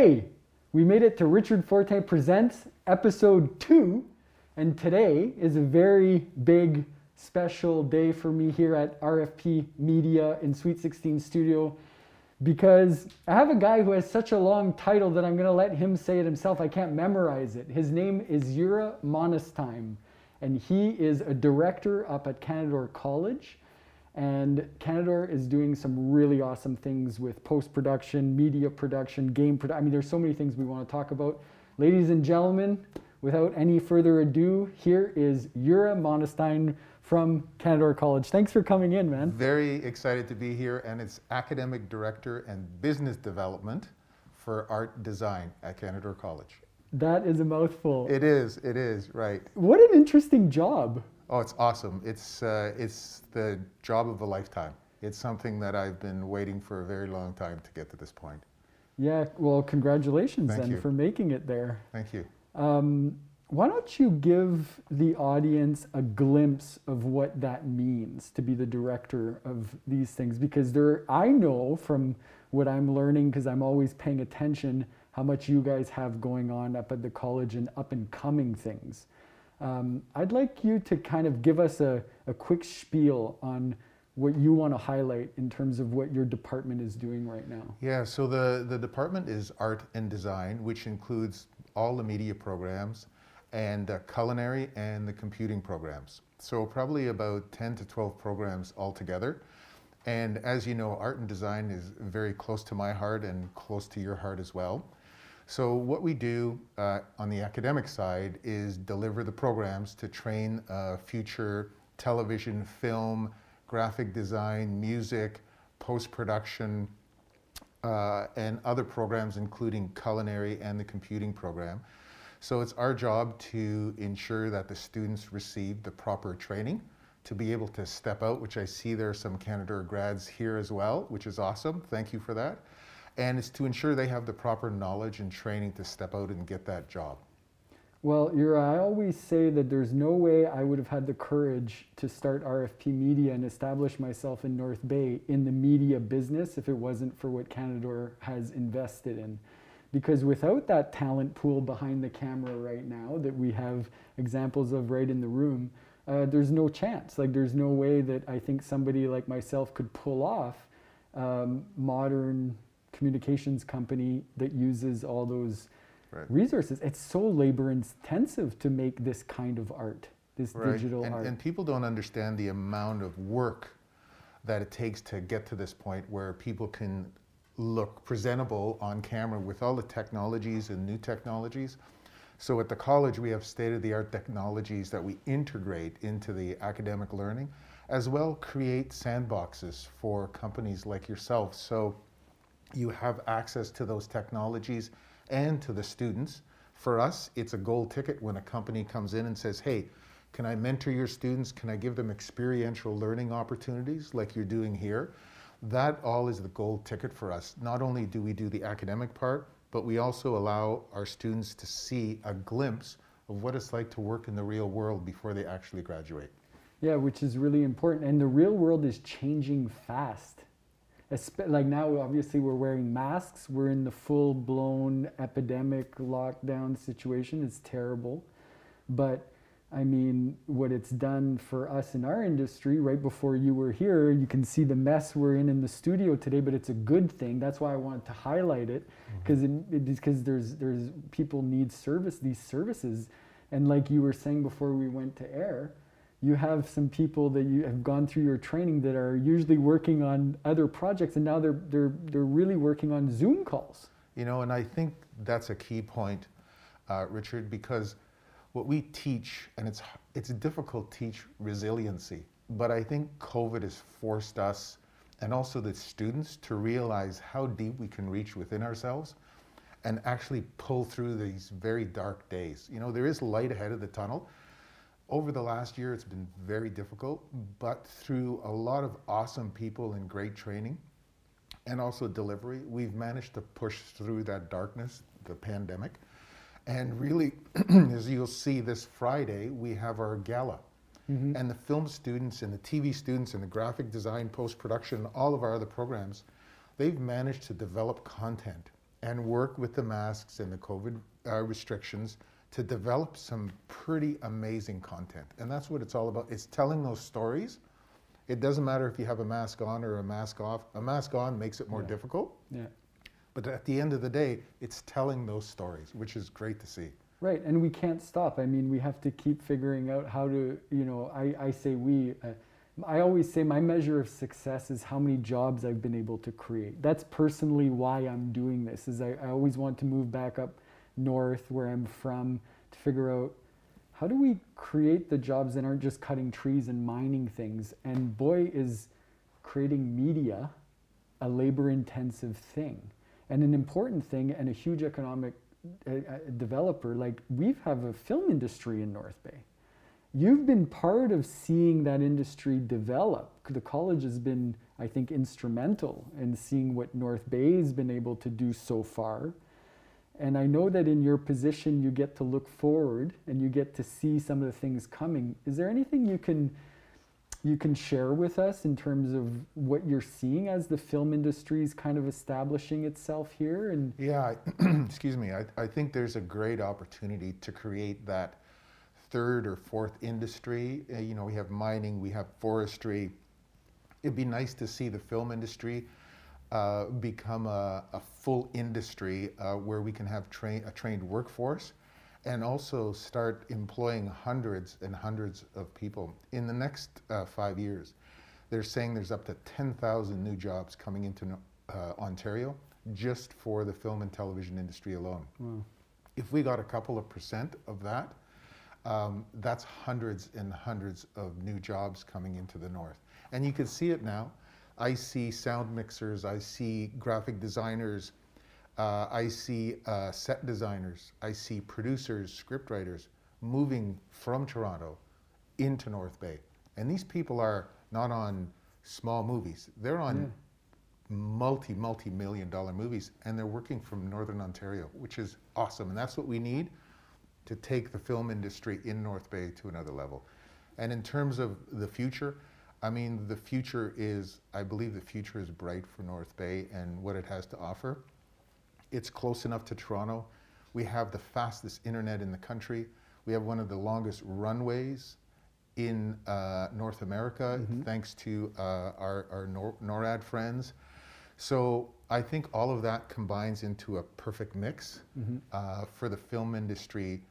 Hey, we made it to Richard Forte Presents episode two, and today is a very big, special day for me here at RFP Media in Sweet 16 Studio because I have a guy who has such a long title that I'm going to let him say it himself. I can't memorize it. His name is Yura Monestheim, and he is a director up at Canadore College. And Canadore is doing some really awesome things with post production, media production, game production. I mean, there's so many things we want to talk about. Ladies and gentlemen, without any further ado, here is Yura Monestheim from Canadore College. Thanks for coming in, man. Very excited to be here, and it's academic director and business development for art design at Canadore College. That is a mouthful. It is, it is, right. What an interesting job. Oh, it's awesome. It's, uh, it's the job of a lifetime. It's something that I've been waiting for a very long time to get to this point. Yeah, well, congratulations Thank then you. for making it there. Thank you. Um, why don't you give the audience a glimpse of what that means to be the director of these things? Because there, I know from what I'm learning, because I'm always paying attention, how much you guys have going on up at the college and up and coming things. Um, I'd like you to kind of give us a, a quick spiel on what you want to highlight in terms of what your department is doing right now. Yeah, so the, the department is art and design, which includes all the media programs and uh, culinary and the computing programs. So probably about 10 to 12 programs altogether. And as you know, art and design is very close to my heart and close to your heart as well. So what we do uh, on the academic side is deliver the programs to train uh, future television, film, graphic design, music, post-production, uh, and other programs including culinary and the computing program. So it's our job to ensure that the students receive the proper training to be able to step out, which I see there are some Canadore grads here as well, which is awesome. Thank you for that. And it's to ensure they have the proper knowledge and training to step out and get that job. Well, I always say that there's no way I would have had the courage to start RFP Media and establish myself in North Bay in the media business if it wasn't for what Canadore has invested in. Because without that talent pool behind the camera right now that we have examples of right in the room, uh, there's no chance. Like, there's no way that I think somebody like myself could pull off um, modern communications company that uses all those Right. resources. It's so labor intensive to make this kind of art, this Right. digital and, art. and people don't understand the amount of work that it takes to get to this point where people can look presentable on camera with all the technologies and new technologies. So at the college, we have state-of-the-art technologies that we integrate into the academic learning, as well create sandboxes for companies like yourself. So you have access to those technologies and to the students. For us, it's a gold ticket when a company comes in and says, hey, can I mentor your students? Can I give them experiential learning opportunities like you're doing here? That all is the gold ticket for us. Not only do we do the academic part, but we also allow our students to see a glimpse of what it's like to work in the real world before they actually graduate. yeah, which is really important. And the real world is changing fast. Like now, obviously, we're wearing masks. We're in the full blown epidemic lockdown situation. It's terrible. But I mean, what it's done for us in our industry, right before you were here, you can see the mess we're in in the studio today, but it's a good thing. That's why I wanted to highlight it mm-hmm. because it, because there's there's people need service these services, and like you were saying before we went to air, you have some people that you have gone through your training that are usually working on other projects, and now they're they're they're really working on Zoom calls. You know, and I think that's a key point, uh, Richard, because what we teach, and it's it's difficult to teach resiliency, but I think COVID has forced us and also the students to realize how deep we can reach within ourselves and actually pull through these very dark days. You know, there is light ahead of the tunnel. Over the last year, it's been very difficult, but through a lot of awesome people and great training, and also delivery, we've managed to push through that darkness, the pandemic. And really, as you'll see this Friday, we have our gala. And the film students and the TV students and the graphic design, post production, and all of our other programs, they've managed to develop content and work with the masks and the COVID uh, restrictions to develop some pretty amazing content. And that's what it's all about. It's telling those stories. It doesn't matter if you have a mask on or a mask off. A mask on makes it more Yeah. difficult. Yeah. But at the end of the day, it's telling those stories, which is great to see. Right, and we can't stop. I mean, we have to keep figuring out how to, you know, I, I say we, uh, I always say my measure of success is how many jobs I've been able to create. That's personally why I'm doing this, is I, I always want to move back up north where I'm from to figure out how do we create the jobs that aren't just cutting trees and mining things. And boy, is creating media a labor intensive thing and an important thing and a huge economic developer. Like we have a film industry in north bay. You've been part of seeing that industry develop. The college has been i think instrumental in seeing what north bay has been able to do so far and i know that in your position you get to look forward and you get to see some of the things coming is there anything you can you can share with us in terms of what you're seeing as the film industry is kind of establishing itself here and Yeah, excuse me. I, I think there's a great opportunity to create that third or fourth industry. Uh, you know, we have mining, we have forestry. It'd be nice to see the film industry uh, become a, a full industry uh, where we can have train, a trained workforce and also start employing hundreds and hundreds of people. In the next uh, five years, they're saying there's up to 10,000 new jobs coming into uh, Ontario just for the film and television industry alone. Wow. If we got a couple of percent of that, um, that's hundreds and hundreds of new jobs coming into the north. And you can see it now. I see sound mixers, I see graphic designers, uh, I see uh, set designers, I see producers, scriptwriters moving from Toronto into North Bay. And these people are not on small movies, they're on Yeah. multi, multi million dollar movies, and they're working from Northern Ontario, which is awesome. And that's what we need to take the film industry in North Bay to another level. And in terms of the future, I mean, the future is, I believe the future is bright for North Bay and what it has to offer. It's close enough to Toronto. We have the fastest internet in the country. We have one of the longest runways in uh, North America, thanks to uh, our, our Nor- NORAD friends. So I think all of that combines into a perfect mix uh, for the film industry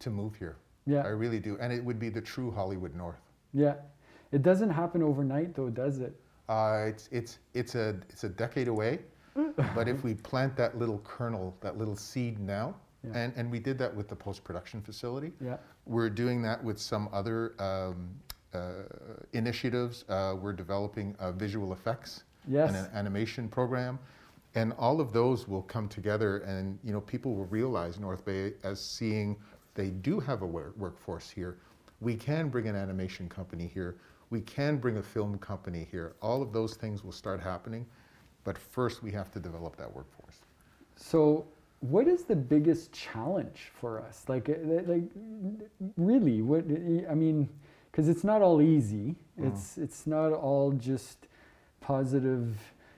to move here. Yeah. I really do. And it would be the true Hollywood North. Yeah. It doesn't happen overnight though, does it? Uh, it's, it's, it's, a, it's a decade away, but if we plant that little kernel, that little seed now, Yeah. and, and we did that with the post production facility. Yeah. We're doing that with some other um, uh, initiatives. Uh, we're developing visual effects Yes. and an animation program. And all of those will come together, and you know, people will realize North Bay as seeing they do have a wor- workforce here. We can bring an animation company here. We can bring a film company here. All of those things will start happening, but first we have to develop that workforce. So, what is the biggest challenge for us? Like, uh, like, really, what? I mean, because it's not all easy. Mm. It's it's not all just positive.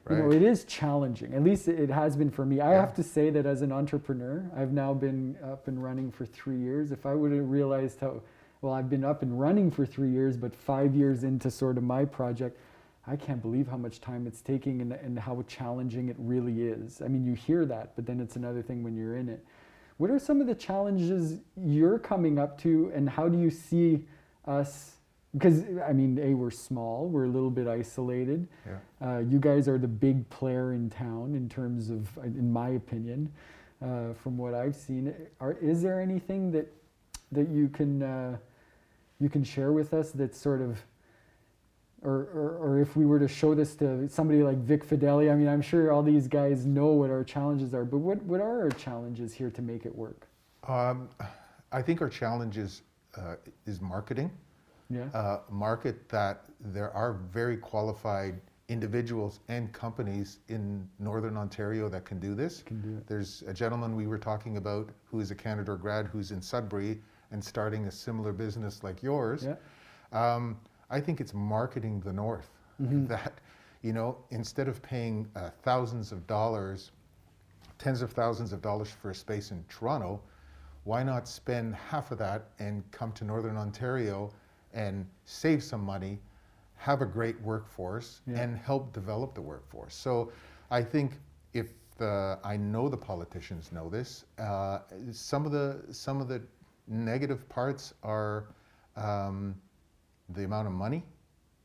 You know, Right. it is challenging. At least it it has been for me. I Yeah. have to say that as an entrepreneur, I've now been up and running for three years. If I would have realized how, well, I've been up and running for three years, but five years into sort of my project, I can't believe how much time it's taking and, and how challenging it really is. I mean, you hear that, but then it's another thing when you're in it. What are some of the challenges you're coming up to, and how do you see us? Because, I mean, A, we're small, we're a little bit isolated. Yeah. Uh, you guys are the big player in town in terms of, in my opinion, uh, from what I've seen. Are, is there anything that that you can uh, you can share with us that's sort of, or, or or if we were to show this to somebody like Vic Fedeli, I mean, I'm sure all these guys know what our challenges are, but what what are our challenges here to make it work? Um, I think our challenge is, uh, is marketing. Yeah. uh, market that there are very qualified individuals and companies in Northern Ontario that can do this. Can do it. There's a gentleman we were talking about who is a Canadore grad who's in Sudbury and starting a similar business like yours. Yeah. Um, I think it's marketing the North Mm-hmm. that, you know, instead of paying uh, thousands of dollars tens of thousands of dollars for a space in Toronto, why not spend half of that and come to Northern Ontario and save some money, have a great workforce, Yeah. and help develop the workforce? So I think if the, I know the politicians know this, uh, some of the some of the negative parts are um, the amount of money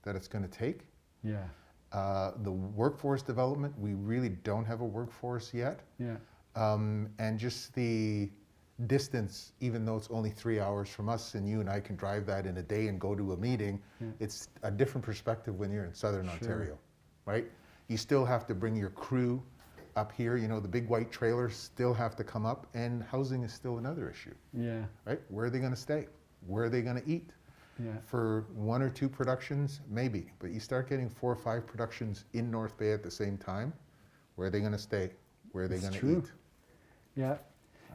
that it's going to take. Yeah. Uh, the workforce development, we really don't have a workforce yet. Yeah. Um, and just the distance, even though it's only three hours from us and you and I can drive that in a day and go to a meeting, Yeah. it's a different perspective when you're in southern Sure. Ontario, right? You still have to bring your crew up here, you know, the big white trailers still have to come up, and housing is still another issue, Yeah. right? Where are they going to stay? Where are they going to eat? Yeah. For one or two productions, maybe, but you start getting four or five productions in North Bay at the same time, where are they going to stay? Where are they going to eat? Yeah.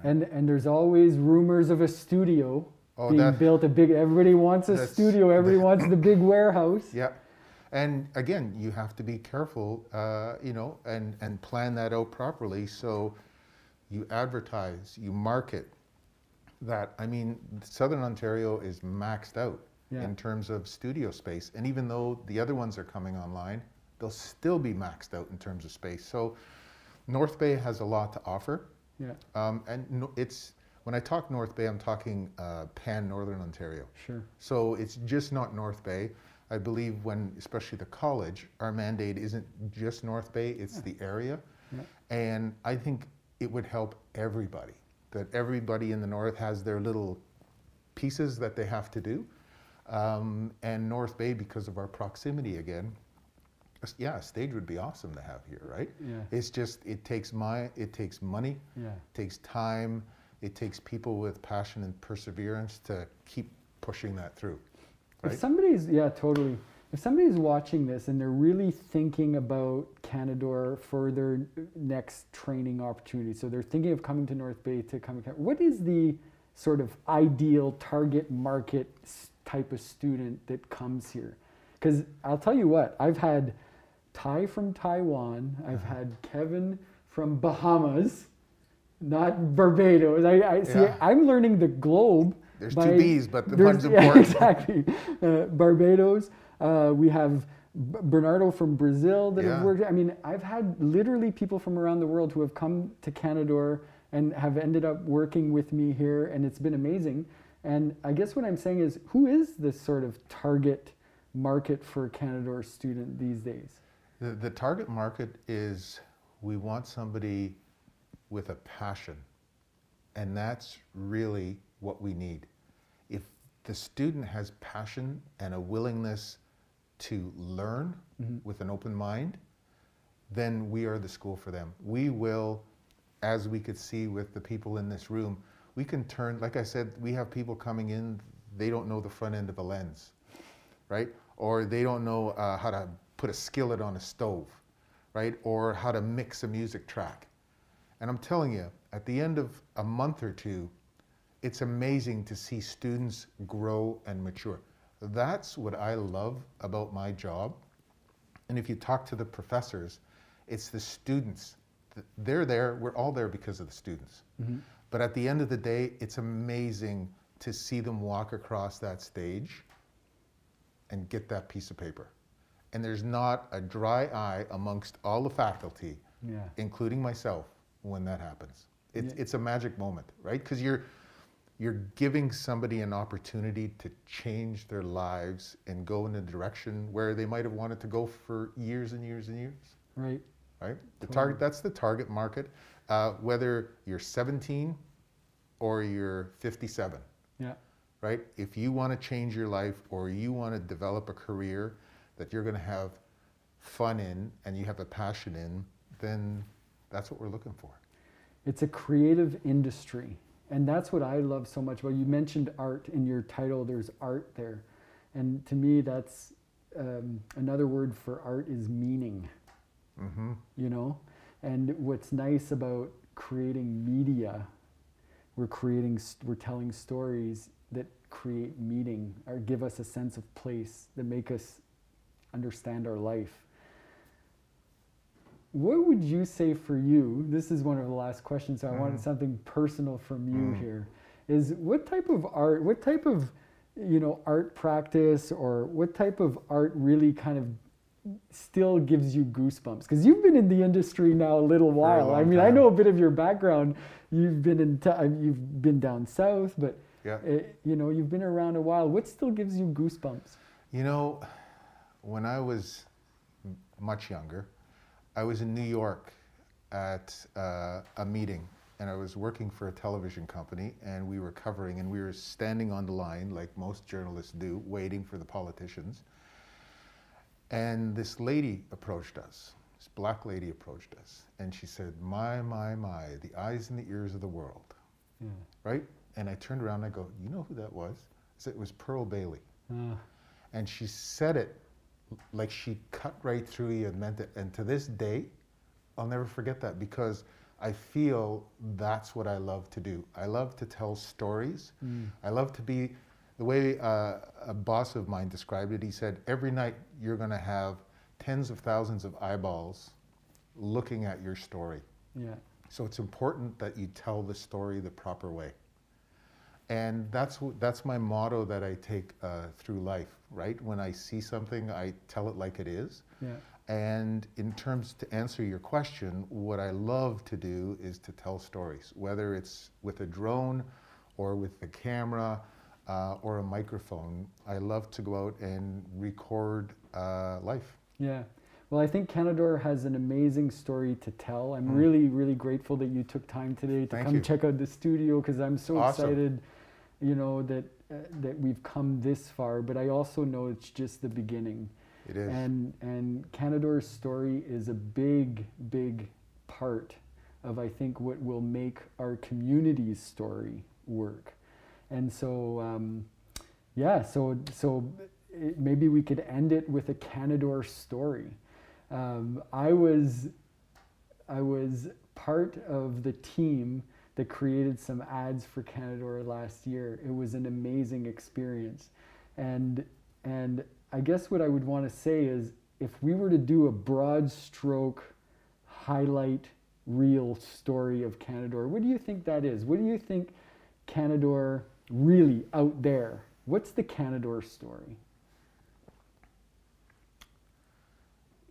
And and there's always rumors of a studio Oh, being that- built. A big. Everybody wants a studio. Everybody wants the big warehouse. Yeah. And again, you have to be careful, uh, you know, and, and plan that out properly. So you advertise, you market that. I mean, Southern Ontario is maxed out Yeah. in terms of studio space. And even though the other ones are coming online, they'll still be maxed out in terms of space. So North Bay has a lot to offer. Yeah. Um, and no, it's, when I talk North Bay, I'm talking uh, pan Northern Ontario. Sure. So it's just not North Bay. I believe when, especially the college, our mandate isn't just North Bay, it's the area. And I think it would help everybody, that everybody in the north has their little pieces that they have to do. Um, and North Bay, because of our proximity again, yeah, a stage would be awesome to have here, right? Yeah. It's just, it takes my, it takes money, Yeah. takes time, it takes people with passion and perseverance to keep pushing that through. If somebody's yeah, totally. If somebody's watching this and they're really thinking about Canadore for their next training opportunity, so they're thinking of coming to North Bay to come. What is the sort of ideal target market type of student that comes here? Because I'll tell you what, I've had Ty from Taiwan, I've Uh-huh. had Kevin from Bahamas, not Barbados. I, I see. Yeah. I'm learning the globe. There's by- two B's, but the one's yeah, important. exactly. Uh, Barbados. Uh, we have B- Bernardo from Brazil that have worked. I mean, I've had literally people from around the world who have come to Canadore and have ended up working with me here, and it's been amazing. And I guess what I'm saying is, who is this sort of target market for Canadore student these days? The, the target market is we want somebody with a passion, and that's really what we need. If the student has passion and a willingness to learn with an open mind, then we are the school for them. We will, as we could see with the people in this room, we can turn, like I said, we have people coming in, they don't know the front end of a lens, right? Or they don't know uh, how to put a skillet on a stove, right? Or how to mix a music track. And I'm telling you, at the end of a month or two, it's amazing to see students grow and mature. That's what I love about my job. And if you talk to the professors, it's the students. They're there, we're all there because of the students. Mm-hmm. But at the end of the day, it's amazing to see them walk across that stage and get that piece of paper. And there's not a dry eye amongst all the faculty, Yeah. including myself, when that happens. It's, Yeah. it's a magic moment, right? Because you're, you're giving somebody an opportunity to change their lives and go in a direction where they might have wanted to go for years and years and years Right. right? The target, that's the target market, uh, whether you're 17 or you're 57, Yeah. right? If you want to change your life or you want to develop a career that you're going to have fun in and you have a passion in, then that's what we're looking for. It's a creative industry. And that's what I love so much about you mentioned art in your title there's art there. And to me that's um, another word for art is meaning, hmm you know? And what's nice about creating media, we're creating we're telling stories that create meaning or give us a sense of place that make us understand our life. What would you say for you? This is one of the last questions, so I wanted Mhm. something personal from you Mm. here. Is what type of art, what type of, you know, art practice or what type of art really kind of still gives you goosebumps? Because you've been in the industry now a little while. I long mean, I know a bit of your background. You've been in, t- you've been down south, but Yeah. uh, you know, you've been around a while. What still gives you goosebumps? You know, when I was much younger, I was in New York at uh, a meeting, and I was working for a television company, and we were covering, and we were standing on the line, like most journalists do, waiting for the politicians. And this lady approached us, this black lady approached us, and she said, My, my, my, the eyes and the ears of the world, Yeah. right? And I turned around and I go, You know who that was? I said, It was Pearl Bailey. Uh, And she said it like she cut right through you and meant it. And to this day, I'll never forget that because I feel that's what I love to do. I love to tell stories. mm, I love to be the way uh, a boss of mine described it. He said, Every night you're going to have tens of thousands of eyeballs looking at your story. yeah. So it's important that you tell the story the proper way. And that's, that's my motto that I take uh, through life, right? When I see something, I tell it like it is. Yeah. And in terms to answer your question, what I love to do is to tell stories, whether it's with a drone or with the camera uh, or a microphone. I love to go out and record uh, life. Yeah. Well, I think Canadore has an amazing story to tell. I'm Mm. really, really grateful that you took time today to Thank come you. check out the studio because I'm so Awesome. excited, you know, that uh, that we've come this far. But I also know it's just the beginning. It is. And and Canadore's story is a big, big part of I think what will make our community's story work. And so, um, yeah, so so it, maybe we could end it with a Canadore story. Um, I was I was part of the team that created some ads for Canadore last year. It was an amazing experience, and and I guess what I would want to say is if we were to do a broad stroke highlight real story of Canadore, what do you think that is? What do you think Canadore really out there? What's the Canadore story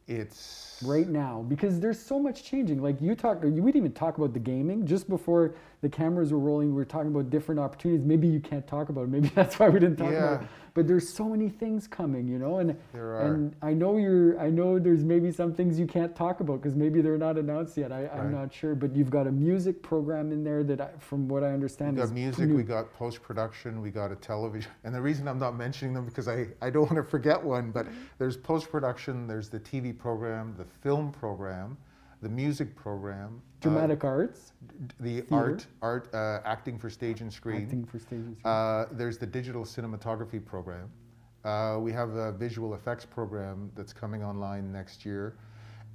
it's right now? Because there's so much changing. Like you talked, we didn't even talk about the gaming just before the cameras were rolling. We were talking about different opportunities. Maybe you can't talk about. It. Maybe that's why we didn't talk about. It. But there's so many things coming, you know, and There are. and I know you're. I know there's maybe some things you can't talk about because maybe they're not announced yet. I, I'm Right. not sure, but you've got a music program in there that, I, from what I We understand, got music, new. we got post production, we got a television. And the reason I'm not mentioning them because I, I don't want to forget one, but mm-hmm. there's post production, there's the TV program, the film program, the music program, uh, dramatic arts, the theater. art, art uh, acting for stage and screen. acting for stages. Uh, there's the digital cinematography program. Uh, we have a visual effects program that's coming online next year,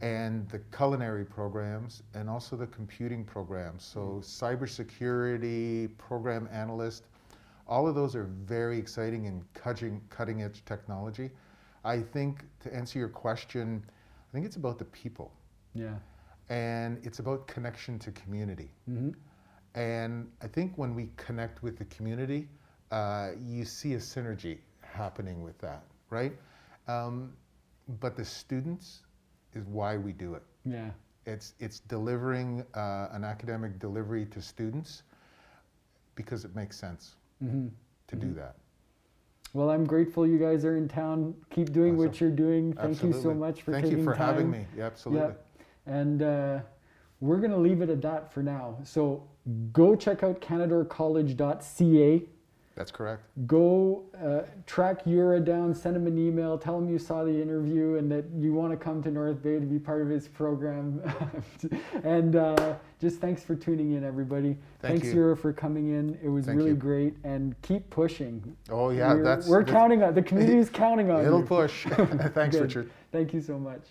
and the culinary programs, and also the computing programs. So, cybersecurity, program analyst, all of those are very exciting and cutting, cutting edge technology. I think to answer your question, I think it's about the people, yeah. And it's about connection to community. hmm And I think when we connect with the community, uh, you see a synergy happening with that, right? Um, but the students is why we do it. Yeah. It's, it's delivering uh, an academic delivery to students because it makes sense hmm to do that. Well, I'm grateful you guys are in town. Keep doing what you're doing. Thank you so much for Thank taking you for time. having me. Yeah, absolutely. And uh, we're going to leave it at that for now. So go check out canadorecollege.ca. That's correct. Go uh, track Yura down, send him an email, tell him you saw the interview and that you want to come to North Bay to be part of his program. and uh, just thanks for tuning in, everybody. Thank thanks, you. Yura, for coming in. It was Thank really you. great. And keep pushing. Oh, yeah, we're, that's. we're this- counting on the community is counting on you. It'll you. push. Thanks, Richard. Thank you so much.